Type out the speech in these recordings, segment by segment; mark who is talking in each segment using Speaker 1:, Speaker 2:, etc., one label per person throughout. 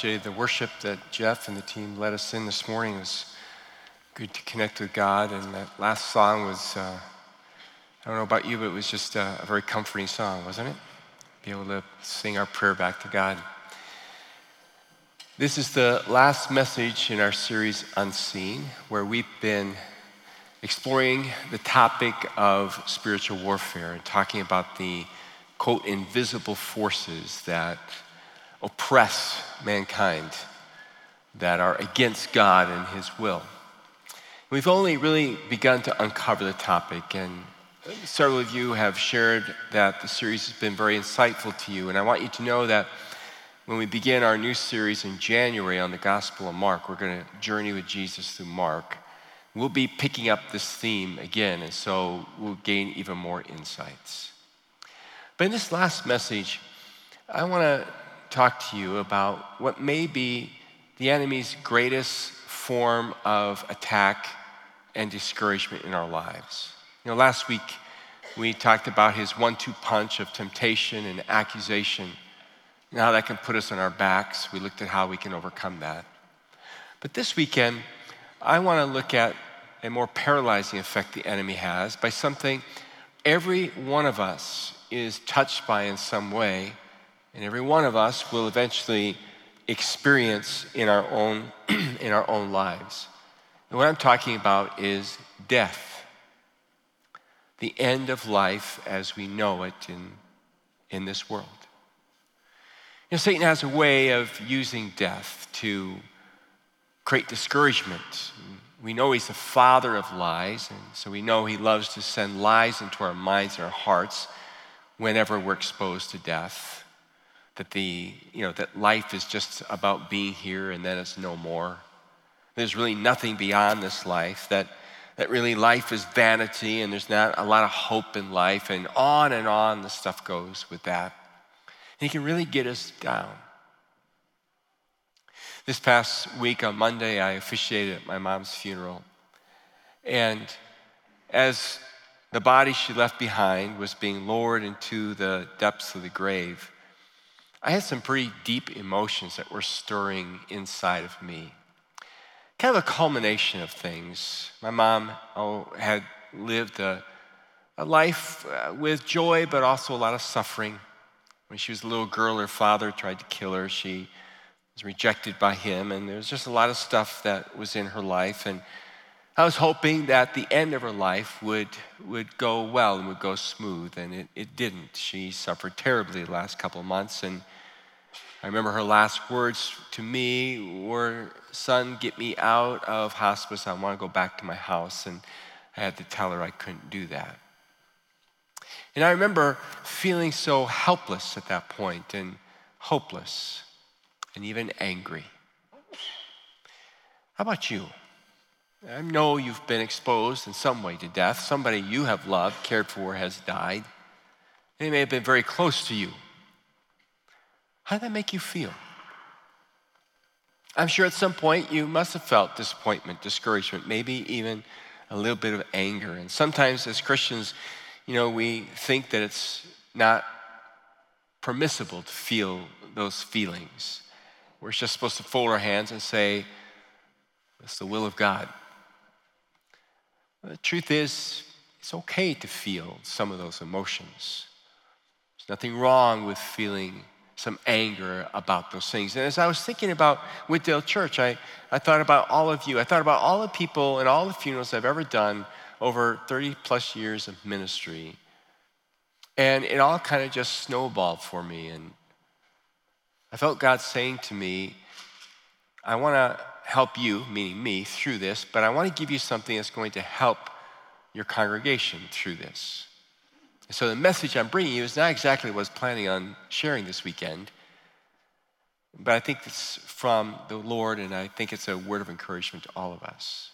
Speaker 1: appreciated the worship that Jeff and the team led us in this morning. It was good to connect with God. And that last song was, uh, I don't know about you, but it was just a, a very comforting song, wasn't it? Be able to sing our prayer back to God. This is the last message in our series, Unseen, where we've been exploring the topic of spiritual warfare and talking about the quote, invisible forces that oppress mankind, that are against God and His will. We've only really begun to uncover the topic, and several of you have shared that the series has been very insightful to you. And I want you to know that when we begin our new series in January on the Gospel of Mark, we're going to journey with Jesus through Mark. We'll be picking up this theme again, and so we'll gain even more insights. But in this last message, I want to talk to you about what may be the enemy's greatest form of attack and discouragement in our lives. You know, last week we talked about his one two punch of temptation and accusation and how that can put us on our backs. We looked at how we can overcome that. But this weekend, I want to look at a more paralyzing effect the enemy has by something every one of us is touched by in some way and every one of us will eventually experience in our own, in our own lives. And what I'm talking about is death, the end of life as we know it in, in this world. You know, Satan has a way of using death to create discouragement. We know he's the father of lies, and so we know he loves to send lies into our minds and our hearts whenever we're exposed to death that the you know that life is just about being here and then it's no more. There's really nothing beyond this life. That that really life is vanity and there's not a lot of hope in life and on and on the stuff goes with that. And he can really get us down. This past week on monday i officiated at my mom's funeral. And as the body she left behind was being lowered into the depths of the grave I had some pretty deep emotions that were stirring inside of me. Kind of a culmination of things. My mom oh, had lived a, a life uh, with joy, but also a lot of suffering. When she was a little girl, her father tried to kill her. She was rejected by him, and there was just a lot of stuff that was in her life. And I was hoping that the end of her life would, would go well and would go smooth, and it, it didn't. She suffered terribly the last couple of months, and I remember her last words to me were, Son, get me out of hospice. I want to go back to my house. And I had to tell her I couldn't do that. And I remember feeling so helpless at that point and hopeless and even angry. How about you? I know you've been exposed in some way to death. Somebody you have loved, cared for, has died. They may have been very close to you. How did that make you feel? I'm sure at some point you must have felt disappointment, discouragement, maybe even a little bit of anger. And sometimes as Christians, you know, we think that it's not permissible to feel those feelings. We're just supposed to fold our hands and say, it's the will of God. The truth is, it's okay to feel some of those emotions. There's nothing wrong with feeling some anger about those things. And as I was thinking about Wooddale Church, I, I thought about all of you. I thought about all the people and all the funerals I've ever done over 30 plus years of ministry. And it all kind of just snowballed for me. And I felt God saying to me, I want to help you, meaning me, through this, but I want to give you something that's going to help your congregation through this. So the message I'm bringing you is not exactly what I was planning on sharing this weekend, but I think it's from the Lord, and I think it's a word of encouragement to all of us.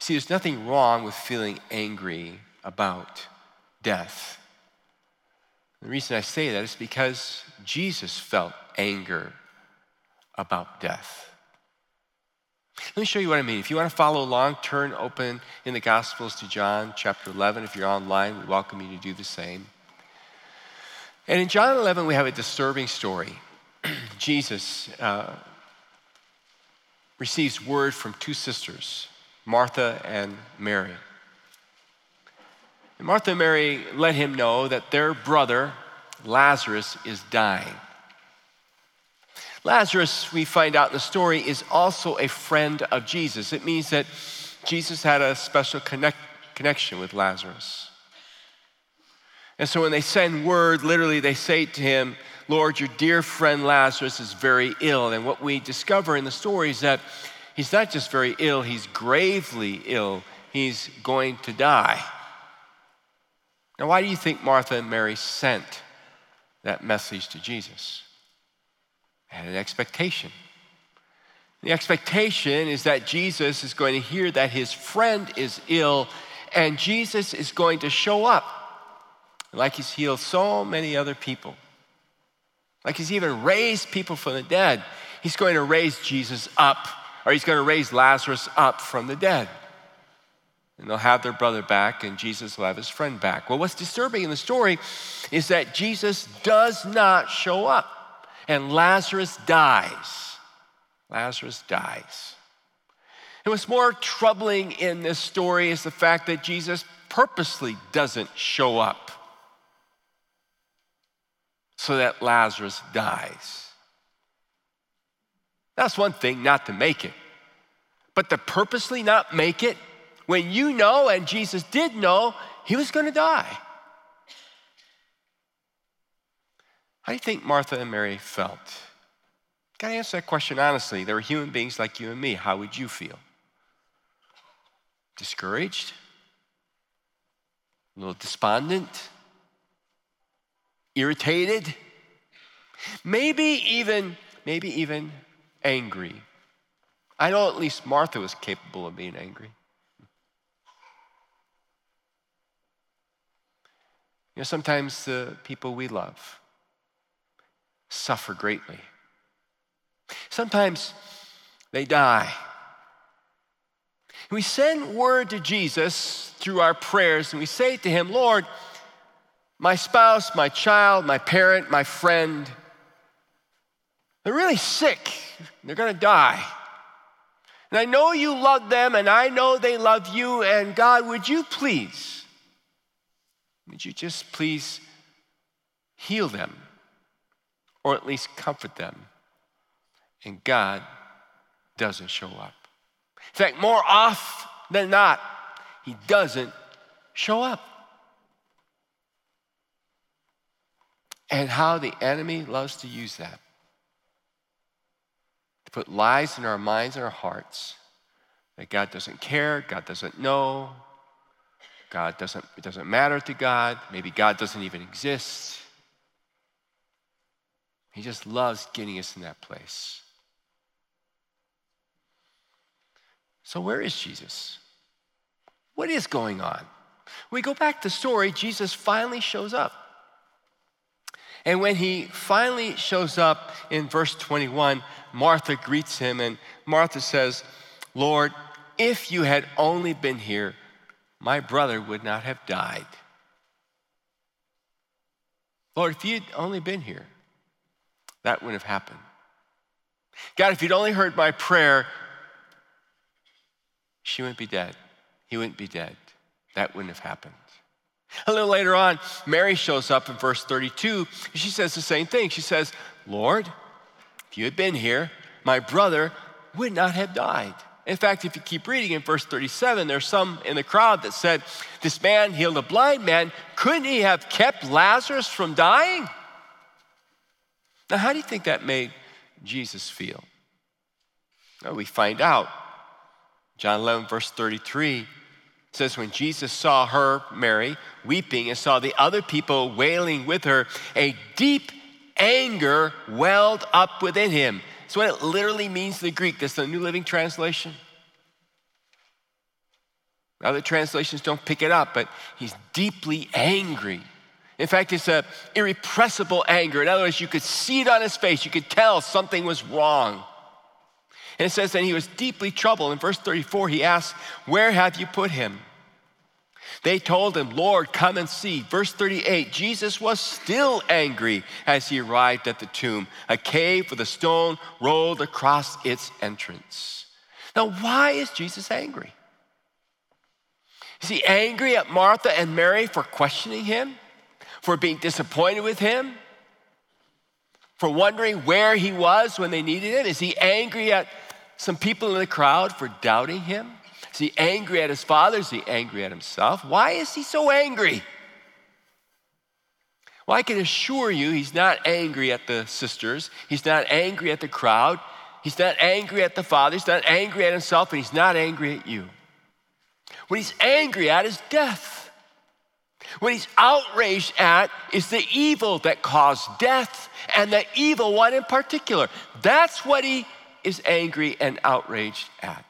Speaker 1: See, there's nothing wrong with feeling angry about death. The reason I say that is because Jesus felt anger about death. Let me show you what I mean. If you want to follow along, turn open in the Gospels to John chapter 11. If you're online, we welcome you to do the same. And in John 11, we have a disturbing story. Jesus uh, receives word from two sisters, Martha and Mary. And Martha and Mary let him know that their brother, Lazarus, is dying. Lazarus, we find out in the story, is also a friend of Jesus. It means that Jesus had a special connect, connection with Lazarus. And so when they send word, literally they say to him, Lord, your dear friend Lazarus is very ill. And what we discover in the story is that he's not just very ill, he's gravely ill. He's going to die. Now, why do you think Martha and Mary sent that message to Jesus? Had an expectation. The expectation is that Jesus is going to hear that his friend is ill and Jesus is going to show up like he's healed so many other people. Like he's even raised people from the dead. He's going to raise Jesus up, or he's going to raise Lazarus up from the dead. And they'll have their brother back, and Jesus will have his friend back. Well, what's disturbing in the story is that Jesus does not show up, and Lazarus dies. Lazarus dies. And what's more troubling in this story is the fact that Jesus purposely doesn't show up so that Lazarus dies. That's one thing, not to make it. But to purposely not make it when you know, and Jesus did know, he was going to die. How do you think Martha and Mary felt? Got to answer that question honestly. They were human beings like you and me. How would you feel? Discouraged? A little despondent? irritated, maybe even, maybe even angry. I know at least Martha was capable of being angry. You know, sometimes the people we love suffer greatly. Sometimes they die. We send word to Jesus through our prayers and we say to him, Lord, my spouse, my child, my parent, my friend, they're really sick. They're going to die. And I know you love them, and I know they love you. And God, would you please, would you just please heal them or at least comfort them? And God doesn't show up. In fact, more often than not, He doesn't show up. and how the enemy loves to use that to put lies in our minds and our hearts that God doesn't care, God doesn't know, God doesn't, it doesn't matter to God, maybe God doesn't even exist. He just loves getting us in that place. So, where is Jesus? What is going on? We go back to the story, Jesus finally shows up. And when he finally shows up in verse 21, Martha greets him, and Martha says, Lord, if you had only been here, my brother would not have died. Lord, if you'd only been here, that wouldn't have happened. God, if you'd only heard my prayer, she wouldn't be dead. He wouldn't be dead. That wouldn't have happened. A little later on, Mary shows up in verse 32. She says the same thing. She says, Lord, if you had been here, my brother would not have died. In fact, if you keep reading in verse 37, there's some in the crowd that said, This man healed a blind man. Couldn't he have kept Lazarus from dying? Now, how do you think that made Jesus feel? Well, we find out. John 11, verse 33 says, When Jesus saw her, Mary, weeping and saw the other people wailing with her, a deep anger welled up within him. That's what it literally means in the Greek. That's the New Living Translation. Other translations don't pick it up, but he's deeply angry. In fact, it's an irrepressible anger. In other words, you could see it on his face. You could tell something was wrong. And it says that he was deeply troubled. In verse 34, he asks, Where have you put him? They told him, Lord, come and see. Verse 38 Jesus was still angry as he arrived at the tomb, a cave with a stone rolled across its entrance. Now, why is Jesus angry? Is he angry at Martha and Mary for questioning him, for being disappointed with him, for wondering where he was when they needed him? Is he angry at some people in the crowd for doubting him? Is he angry at his father? Is he angry at himself? Why is he so angry? Well, I can assure you he's not angry at the sisters. He's not angry at the crowd. He's not angry at the father. He's not angry at himself, and he's not angry at you. What he's angry at is death. What he's outraged at is the evil that caused death and the evil one in particular. That's what he is angry and outraged at.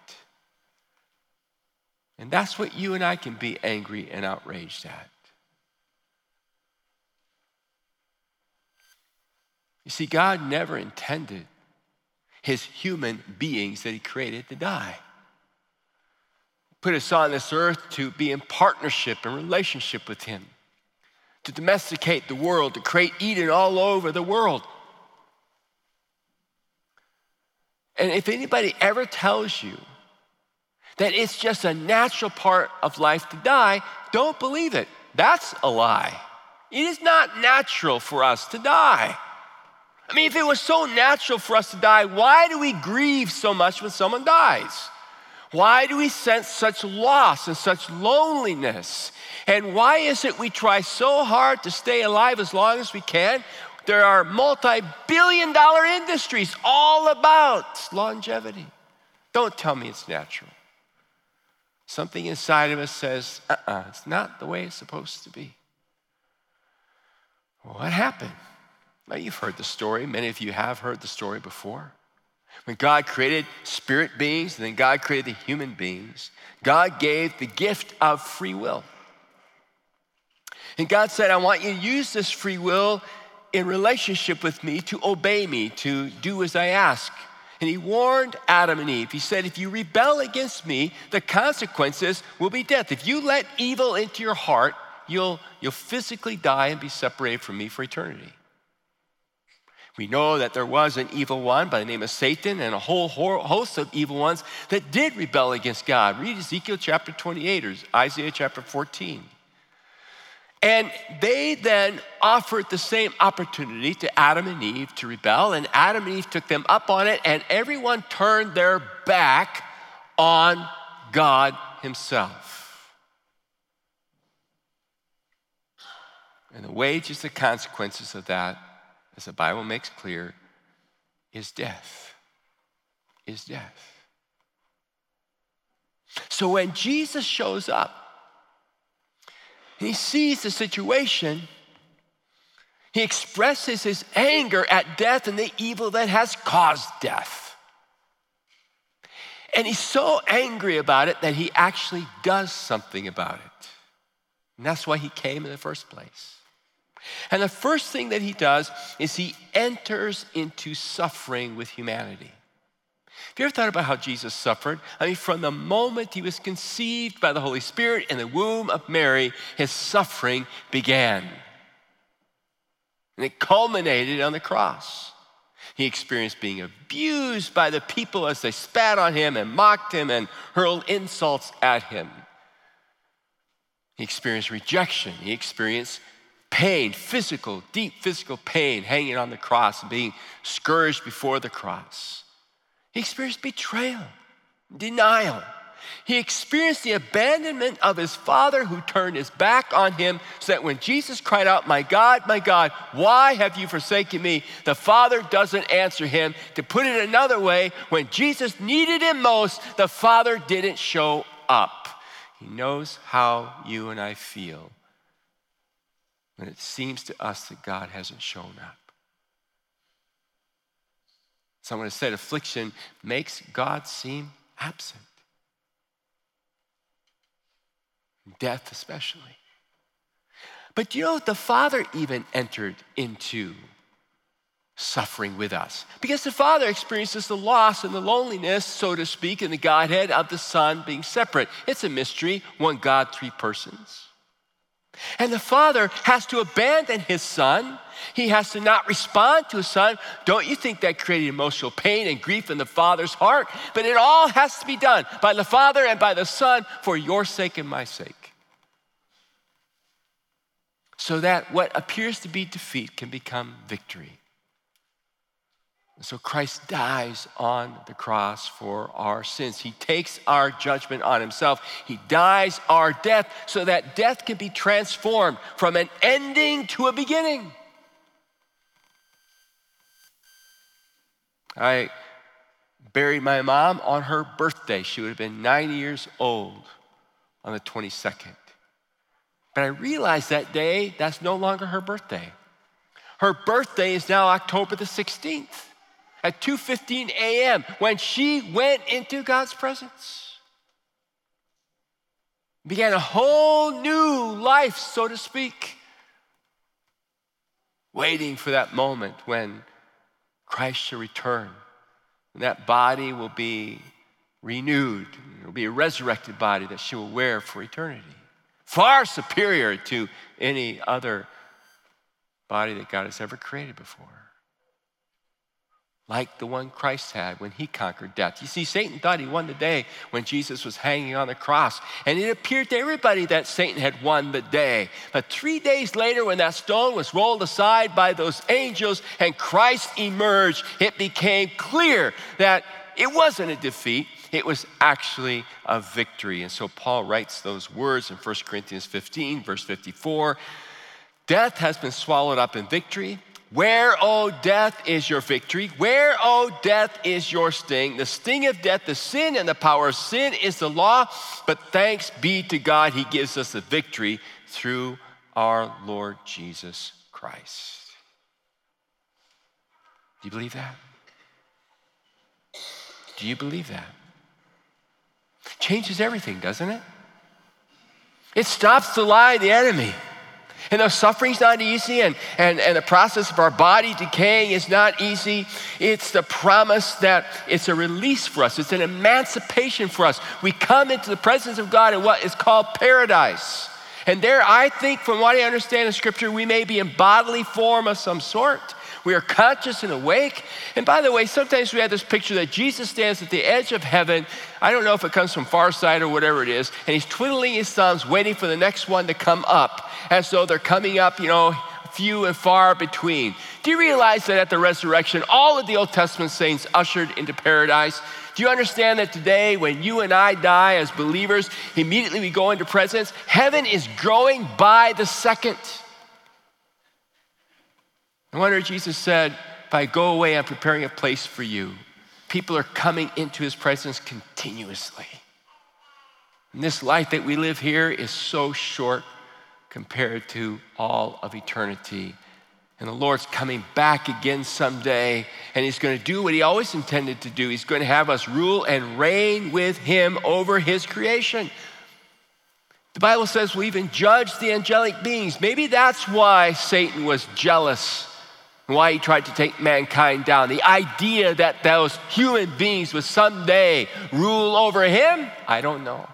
Speaker 1: And that's what you and I can be angry and outraged at. You see, God never intended his human beings that he created to die. Put us on this earth to be in partnership and relationship with him, to domesticate the world, to create Eden all over the world. And if anybody ever tells you that it's just a natural part of life to die, don't believe it. That's a lie. It is not natural for us to die. I mean, if it was so natural for us to die, why do we grieve so much when someone dies? Why do we sense such loss and such loneliness? And why is it we try so hard to stay alive as long as we can? There are multi billion dollar industries all about longevity. Don't tell me it's natural. Something inside of us says, uh uh-uh, uh it's not the way it's supposed to be. What happened? Now, you've heard the story. Many of you have heard the story before. When God created spirit beings and then God created the human beings, God gave the gift of free will. And God said, I want you to use this free will in relationship with me to obey me, to do as I ask. And he warned Adam and Eve. He said, If you rebel against me, the consequences will be death. If you let evil into your heart, you'll, you'll physically die and be separated from me for eternity. We know that there was an evil one by the name of Satan and a whole host of evil ones that did rebel against God. Read Ezekiel chapter 28 or Isaiah chapter 14. And they then offered the same opportunity to Adam and Eve to rebel, and Adam and Eve took them up on it, and everyone turned their back on God Himself. And the wages, the consequences of that, as the Bible makes clear, is death. Is death. So when Jesus shows up, he sees the situation. He expresses his anger at death and the evil that has caused death. And he's so angry about it that he actually does something about it. And that's why he came in the first place. And the first thing that he does is he enters into suffering with humanity. Have you ever thought about how Jesus suffered? I mean, from the moment he was conceived by the Holy Spirit in the womb of Mary, his suffering began. And it culminated on the cross. He experienced being abused by the people as they spat on him and mocked him and hurled insults at him. He experienced rejection. He experienced pain, physical, deep physical pain, hanging on the cross being scourged before the cross. He experienced betrayal, denial. He experienced the abandonment of his father who turned his back on him, so that when Jesus cried out, My God, my God, why have you forsaken me? The father doesn't answer him. To put it another way, when Jesus needed him most, the father didn't show up. He knows how you and I feel when it seems to us that God hasn't shown up. Someone has said affliction makes God seem absent. Death, especially. But you know, the Father even entered into suffering with us. Because the Father experiences the loss and the loneliness, so to speak, in the Godhead of the Son being separate. It's a mystery, one God, three persons. And the Father has to abandon his Son. He has to not respond to his Son. Don't you think that created emotional pain and grief in the Father's heart? But it all has to be done by the Father and by the Son for your sake and my sake. So that what appears to be defeat can become victory. So Christ dies on the cross for our sins. He takes our judgment on himself. He dies our death so that death can be transformed from an ending to a beginning. I buried my mom on her birthday. She would have been 90 years old on the 22nd. But I realized that day that's no longer her birthday. Her birthday is now October the 16th at 2:15 a.m. when she went into God's presence. Began a whole new life, so to speak. Waiting for that moment when Christ shall return. And that body will be renewed. It will be a resurrected body that she will wear for eternity. Far superior to any other body that God has ever created before like the one Christ had when he conquered death. You see, Satan thought he won the day when Jesus was hanging on the cross. And it appeared to everybody that Satan had won the day. But three days later, when that stone was rolled aside by those angels and Christ emerged, it became clear that it wasn't a defeat. It was actually a victory. And so Paul writes those words in 1 Corinthians 15, verse 54 Death has been swallowed up in victory. Where, O death, is your victory? Where, O death, is your sting? The sting of death, the sin and the power of sin is the law, but thanks be to God, He gives us the victory through our Lord Jesus Christ. Do you believe that? Do you believe that? Changes everything, doesn't it? It stops the lie of the enemy. And though suffering's not easy and, and, and the process of our body decaying is not easy, it's the promise that it's a release for us, it's an emancipation for us. We come into the presence of God in what is called paradise. And there, I think, from what I understand in Scripture, we may be in bodily form of some sort. We are conscious and awake. And by the way, sometimes we have this picture that Jesus stands at the edge of heaven. I don't know if it comes from far side or whatever it is, and he's twiddling his thumbs, waiting for the next one to come up, as though they're coming up, you know, few and far between. Do you realize that at the resurrection, all of the Old Testament saints ushered into paradise? Do you understand that today, when you and I die as believers, immediately we go into presence? Heaven is growing by the second. No wonder Jesus said, If I go away, I'm preparing a place for you. People are coming into his presence continuously. And this life that we live here is so short compared to all of eternity. And the Lord's coming back again someday, and He's going to do what He always intended to do. He's going to have us rule and reign with Him over His creation. The Bible says we even judge the angelic beings. Maybe that's why Satan was jealous why he tried to take mankind down. The idea that those human beings would someday rule over him, I don't know.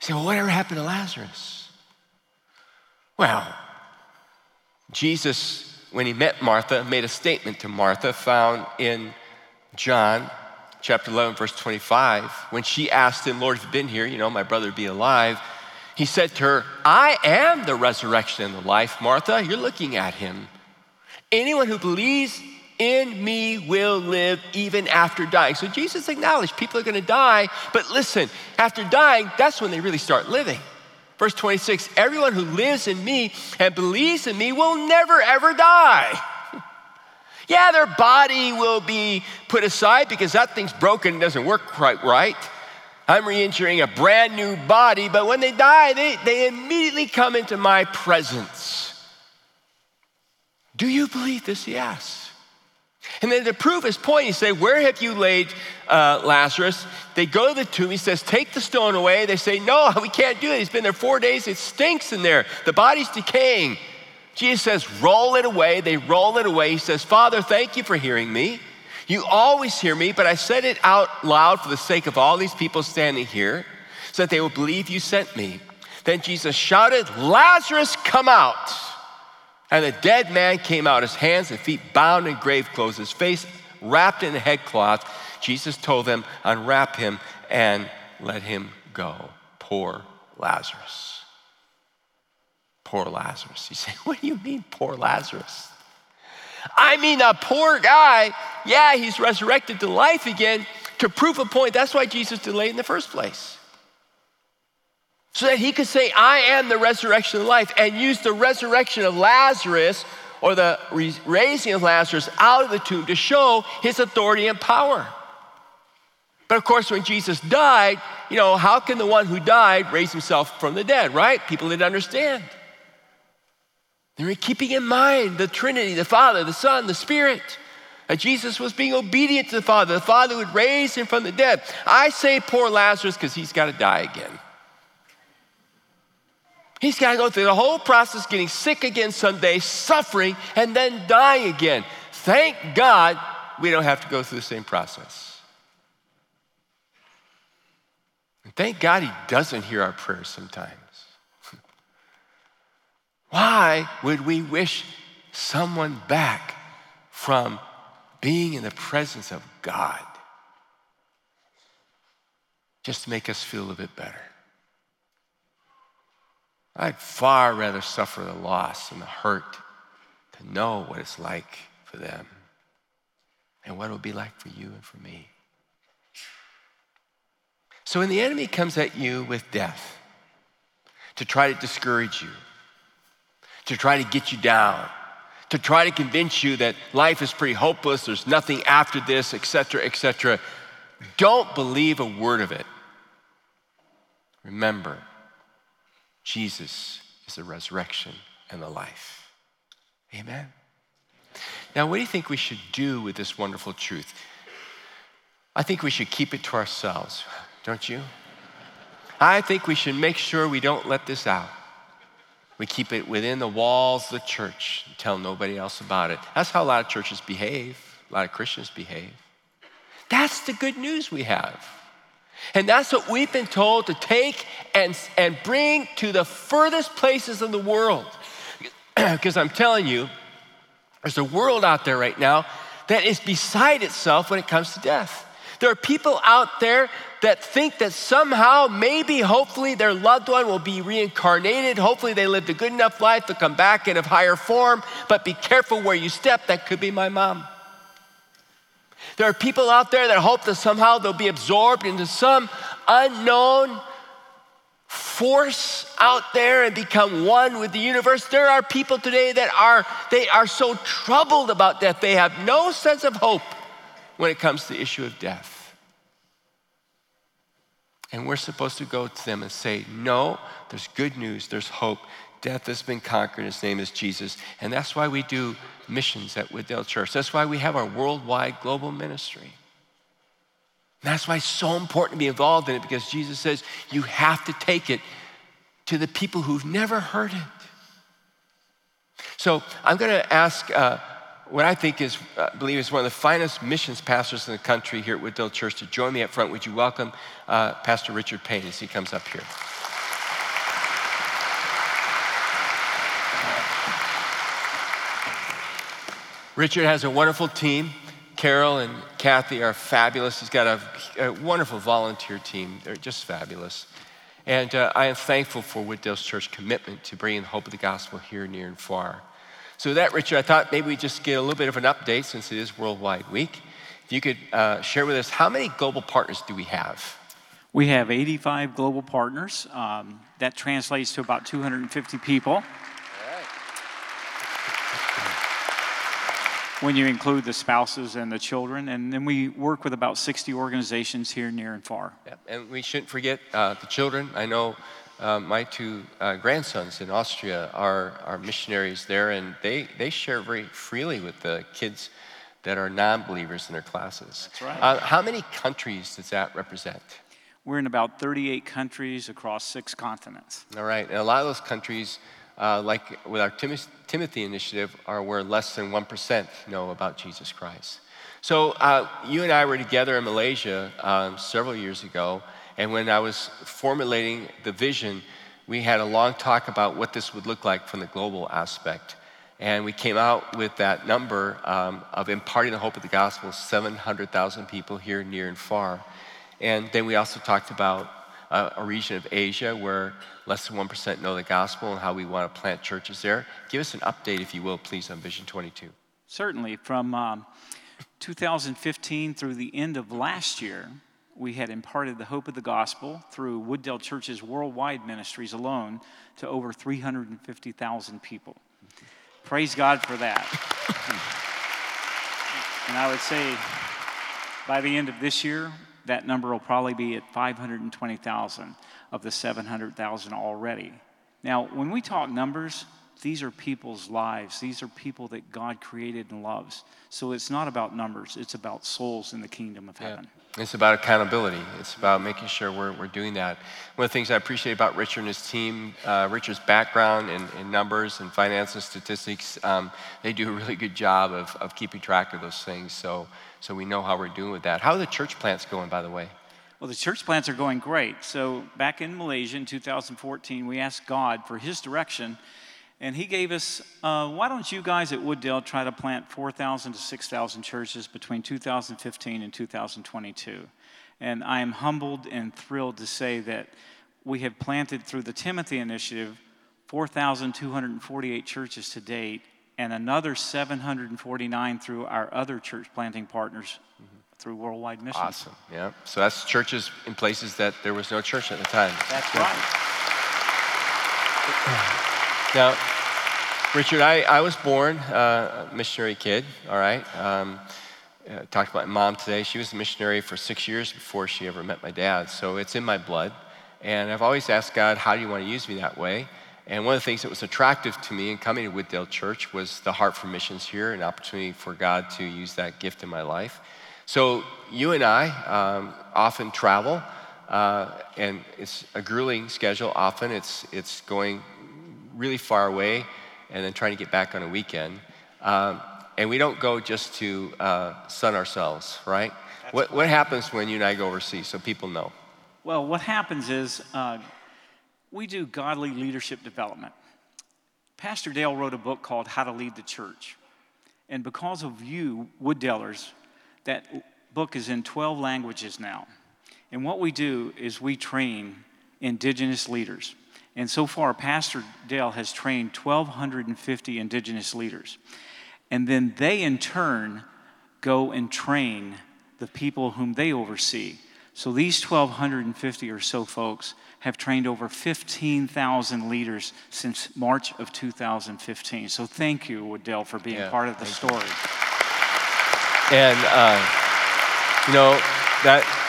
Speaker 1: You say, well, whatever happened to Lazarus? Well, Jesus, when he met Martha, made a statement to Martha found in John chapter 11, verse 25. When she asked him, Lord, if you've been here, you know, my brother would be alive. He said to her, I am the resurrection and the life, Martha. You're looking at him. Anyone who believes in me will live even after dying. So Jesus acknowledged people are going to die, but listen, after dying, that's when they really start living. Verse 26 Everyone who lives in me and believes in me will never ever die. yeah, their body will be put aside because that thing's broken and doesn't work quite right. I'm re entering a brand new body, but when they die, they, they immediately come into my presence. Do you believe this? He asks. And then to prove his point, he said, Where have you laid uh, Lazarus? They go to the tomb. He says, Take the stone away. They say, No, we can't do it. He's been there four days. It stinks in there. The body's decaying. Jesus says, roll it away. They roll it away. He says, Father, thank you for hearing me. You always hear me, but I said it out loud for the sake of all these people standing here so that they will believe you sent me. Then Jesus shouted, Lazarus, come out. And the dead man came out, his hands and feet bound in grave clothes, his face wrapped in a headcloth. Jesus told them, Unwrap him and let him go. Poor Lazarus. Poor Lazarus. You say, What do you mean, poor Lazarus? I mean, a poor guy, yeah, he's resurrected to life again to prove a point. That's why Jesus delayed in the first place. So that he could say, I am the resurrection of life, and use the resurrection of Lazarus or the raising of Lazarus out of the tomb to show his authority and power. But of course, when Jesus died, you know, how can the one who died raise himself from the dead, right? People didn't understand. They were keeping in mind the Trinity, the Father, the Son, the Spirit. And Jesus was being obedient to the Father. The Father would raise him from the dead. I say poor Lazarus because he's got to die again. He's got to go through the whole process, getting sick again someday, suffering, and then dying again. Thank God we don't have to go through the same process. And thank God he doesn't hear our prayers sometimes. Why would we wish someone back from being in the presence of God just to make us feel a bit better? I'd far rather suffer the loss and the hurt to know what it's like for them and what it will be like for you and for me. So when the enemy comes at you with death to try to discourage you, to try to get you down, to try to convince you that life is pretty hopeless, there's nothing after this, etc., etc., don't believe a word of it. Remember, Jesus is the resurrection and the life. Amen. Now, what do you think we should do with this wonderful truth? I think we should keep it to ourselves, don't you? I think we should make sure we don't let this out. We keep it within the walls of the church and tell nobody else about it. That's how a lot of churches behave, a lot of Christians behave. That's the good news we have. And that's what we've been told to take and, and bring to the furthest places in the world. Because I'm telling you, there's a world out there right now that is beside itself when it comes to death. There are people out there that think that somehow, maybe, hopefully, their loved one will be reincarnated. Hopefully, they lived a good enough life to come back in a higher form. But be careful where you step, that could be my mom. There are people out there that hope that somehow they'll be absorbed into some unknown force out there and become one with the universe. There are people today that are they are so troubled about death. They have no sense of hope when it comes to the issue of death. And we're supposed to go to them and say, "No, there's good news, there's hope. Death has been conquered. His name is Jesus." And that's why we do missions at Wooddale Church. That's why we have our worldwide global ministry. And That's why it's so important to be involved in it because Jesus says you have to take it to the people who've never heard it. So I'm going to ask uh, what I think is, I believe is one of the finest missions pastors in the country here at Wooddale Church to join me up front. Would you welcome uh, Pastor Richard Payne as he comes up here? Richard has a wonderful team. Carol and Kathy are fabulous. He's got a, a wonderful volunteer team. They're just fabulous. And uh, I am thankful for Wooddale's church commitment to bringing the hope of the gospel here, near, and far. So, with that, Richard, I thought maybe we just get a little bit of an update since it is Worldwide Week. If you could uh, share with us, how many global partners do we have?
Speaker 2: We have 85 global partners. Um, that translates to about 250 people. when you include the spouses and the children. And then we work with about 60 organizations here, near and far.
Speaker 1: Yeah, and we shouldn't forget uh, the children. I know uh, my two uh, grandsons in Austria are, are missionaries there, and they, they share very freely with the kids that are non believers in their classes.
Speaker 2: That's right. Uh,
Speaker 1: how many countries does that represent?
Speaker 2: We're in about 38 countries across six continents.
Speaker 1: All right, and a lot of those countries uh, like with our Tim- Timothy initiative, are where less than 1% know about Jesus Christ. So uh, you and I were together in Malaysia um, several years ago, and when I was formulating the vision, we had a long talk about what this would look like from the global aspect. And we came out with that number um, of imparting the hope of the gospel 700,000 people here, near and far. And then we also talked about uh, a region of Asia where less than 1% know the gospel and how we want to plant churches there. Give us an update, if you will, please, on Vision 22.
Speaker 2: Certainly. From um, 2015 through the end of last year, we had imparted the hope of the gospel through Wooddale Church's worldwide ministries alone to over 350,000 people. Praise God for that. and I would say by the end of this year, that number will probably be at 520,000 of the 700,000 already. Now, when we talk numbers, these are people's lives. These are people that God created and loves. So it's not about numbers, it's about souls in the kingdom of heaven.
Speaker 1: Yeah. It's about accountability. It's about making sure we're, we're doing that. One of the things I appreciate about Richard and his team, uh, Richard's background in, in, numbers and finance and statistics, um, they do a really good job of, of keeping track of those things. So, so we know how we're doing with that. How are the church plants going, by the way?
Speaker 2: Well, the church plants are going great. So, back in Malaysia in 2014, we asked God for His direction and he gave us, uh, why don't you guys at Wooddale try to plant 4,000 to 6,000 churches between 2015 and 2022? And I am humbled and thrilled to say that we have planted through the Timothy Initiative 4,248 churches to date, and another 749 through our other church planting partners mm-hmm. through Worldwide Missions.
Speaker 1: Awesome, yeah. So that's churches in places that there was no church at the time.
Speaker 2: That's right.
Speaker 1: Now, Richard, I, I was born uh, a missionary kid, all right? Um, uh, talked about my mom today. She was a missionary for six years before she ever met my dad, so it's in my blood. And I've always asked God, how do you want to use me that way? And one of the things that was attractive to me in coming to Wooddale Church was the heart for missions here, an opportunity for God to use that gift in my life. So you and I um, often travel, uh, and it's a grueling schedule. Often it's it's going really far away and then trying to get back on a weekend. Um, and we don't go just to uh, sun ourselves, right? what, what happens when you and I go overseas so people know?
Speaker 2: Well, what happens is uh, we do godly leadership development. Pastor Dale wrote a book called How to Lead the Church. And because of you, Wooddellers, that book is in 12 languages now. And what we do is we train indigenous leaders. And so far, Pastor Dale has trained 1,250 indigenous leaders. And then they, in turn, go and train the people whom they oversee. So these 1,250 or so folks have trained over 15,000 leaders since March of 2015. So thank you, Wooddale, for being yeah, part of the story.
Speaker 1: You. And, uh, you know, that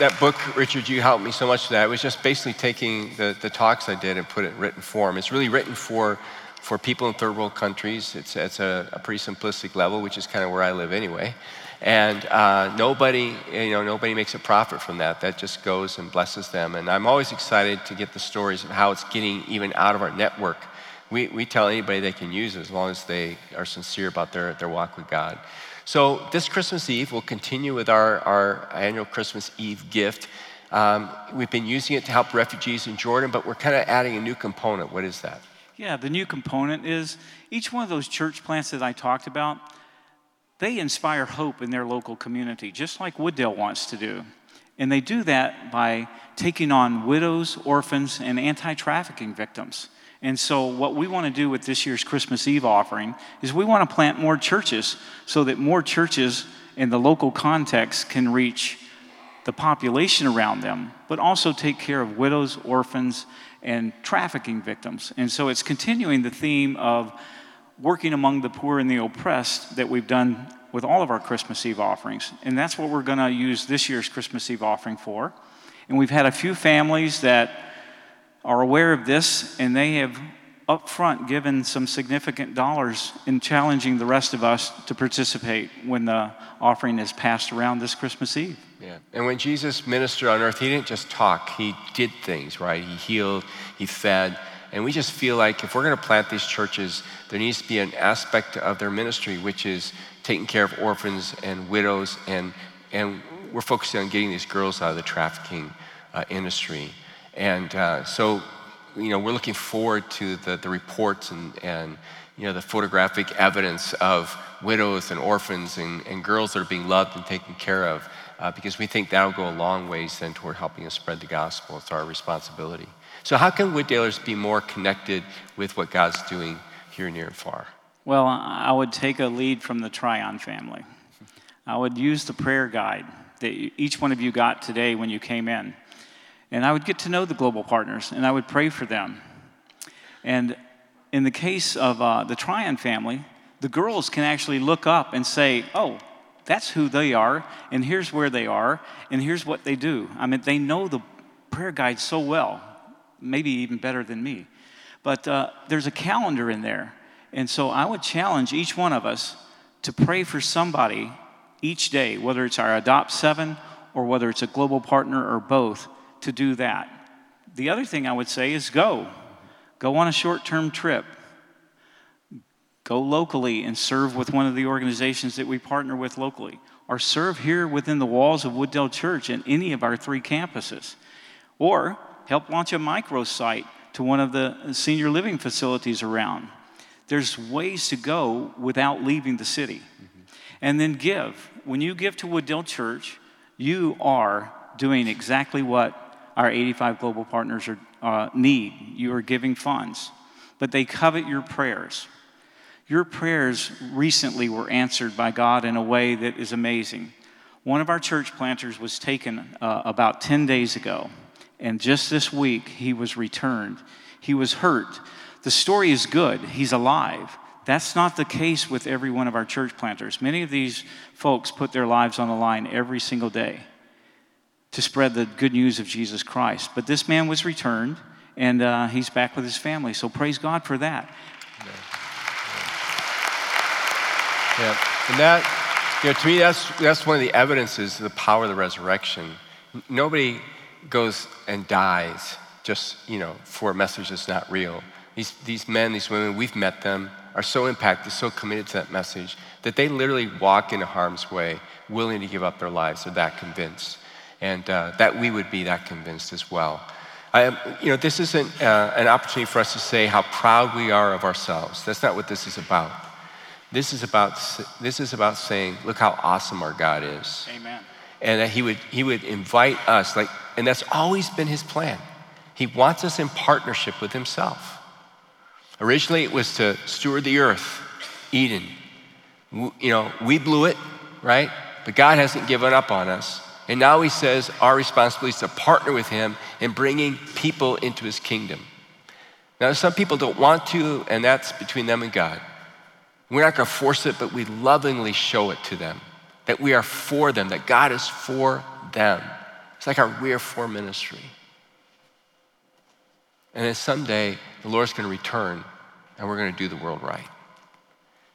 Speaker 1: that book, Richard, you helped me so much with that. It was just basically taking the, the talks I did and put it in written form. It's really written for, for people in third world countries. It's, it's a, a pretty simplistic level, which is kind of where I live anyway. And uh, nobody, you know, nobody makes a profit from that. That just goes and blesses them. And I'm always excited to get the stories of how it's getting even out of our network. We, we tell anybody they can use it as long as they are sincere about their, their walk with God. So this Christmas Eve, we'll continue with our, our annual Christmas Eve gift. Um, we've been using it to help refugees in Jordan, but we're kind of adding a new component. What is that?
Speaker 2: Yeah, the new component is each one of those church plants that I talked about, they inspire hope in their local community, just like Wooddale wants to do. And they do that by taking on widows, orphans, and anti trafficking victims. And so, what we want to do with this year's Christmas Eve offering is we want to plant more churches so that more churches in the local context can reach the population around them, but also take care of widows, orphans, and trafficking victims. And so, it's continuing the theme of working among the poor and the oppressed that we've done with all of our Christmas Eve offerings. And that's what we're going to use this year's Christmas Eve offering for. And we've had a few families that are aware of this and they have upfront given some significant dollars in challenging the rest of us to participate when the offering is passed around this Christmas Eve.
Speaker 1: Yeah. And when Jesus ministered on earth, he didn't just talk, he did things, right? He healed, he fed. And we just feel like if we're going to plant these churches, there needs to be an aspect of their ministry which is taking care of orphans and widows, and, and we're focusing on getting these girls out of the trafficking uh, industry. And uh, so, you know, we're looking forward to the, the reports and, and, you know, the photographic evidence of widows and orphans and, and girls that are being loved and taken care of, uh, because we think that'll go a long ways then toward helping us spread the gospel. It's our responsibility. So, how can Wooddalers be more connected with what God's doing here, near, and far?
Speaker 2: Well, I would take a lead from the Tryon family. I would use the prayer guide that each one of you got today when you came in. And I would get to know the global partners and I would pray for them. And in the case of uh, the Tryon family, the girls can actually look up and say, oh, that's who they are, and here's where they are, and here's what they do. I mean, they know the prayer guide so well, maybe even better than me. But uh, there's a calendar in there. And so I would challenge each one of us to pray for somebody each day, whether it's our Adopt Seven or whether it's a global partner or both, to do that. The other thing I would say is go. Go on a short term trip. Go locally and serve with one of the organizations that we partner with locally, or serve here within the walls of Wooddale Church in any of our three campuses. Or help launch a microsite to one of the senior living facilities around. There's ways to go without leaving the city. Mm-hmm. And then give. When you give to Wooddale Church, you are doing exactly what our 85 global partners are, uh, need. You are giving funds, but they covet your prayers. Your prayers recently were answered by God in a way that is amazing. One of our church planters was taken uh, about 10 days ago, and just this week he was returned. He was hurt. The story is good, he's alive. That's not the case with every one of our church planters. Many of these folks put their lives on the line every single day to spread the good news of Jesus Christ. But this man was returned, and uh, he's back with his family. So praise God for that.
Speaker 1: Yeah. And that, you know, to me, that's, that's one of the evidences of the power of the resurrection. Nobody goes and dies just, you know, for a message that's not real. These, these men, these women, we've met them, are so impacted, so committed to that message that they literally walk into harm's way, willing to give up their lives. They're that convinced and uh, that we would be that convinced as well. I you know, this isn't uh, an opportunity for us to say how proud we are of ourselves. That's not what this is about. This is about, this is about saying, look how awesome our God is.
Speaker 2: Amen.
Speaker 1: And that he would, he would invite us, like, and that's always been his plan. He wants us in partnership with himself. Originally, it was to steward the earth, Eden. You know, we blew it, right? But God hasn't given up on us. And now he says our responsibility is to partner with him in bringing people into his kingdom. Now, some people don't want to, and that's between them and God. We're not going to force it, but we lovingly show it to them that we are for them, that God is for them. It's like our We Are For ministry. And then someday, the Lord's going to return, and we're going to do the world right.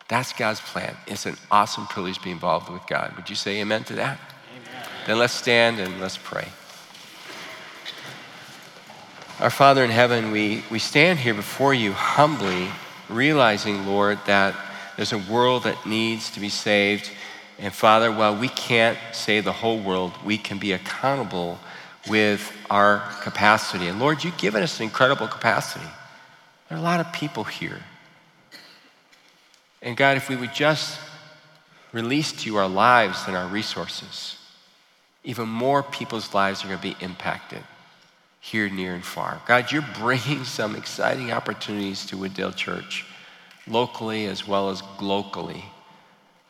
Speaker 1: That's God's plan. It's an awesome privilege to be involved with God. Would you say amen to that? Then let's stand and let's pray. Our Father in heaven, we, we stand here before you humbly, realizing, Lord, that there's a world that needs to be saved. And Father, while we can't save the whole world, we can be accountable with our capacity. And Lord, you've given us an incredible capacity. There are a lot of people here. And God, if we would just release to you our lives and our resources, even more people's lives are going to be impacted here, near, and far. God, you're bringing some exciting opportunities to Wooddale Church, locally as well as globally.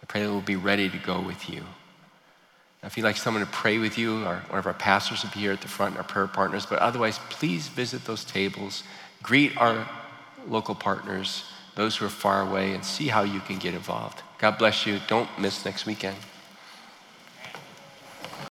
Speaker 1: I pray that we'll be ready to go with you. Now, if you'd like someone to pray with you, our, one of our pastors will be here at the front, our prayer partners. But otherwise, please visit those tables, greet our local partners, those who are far away, and see how you can get involved. God bless you. Don't miss next weekend.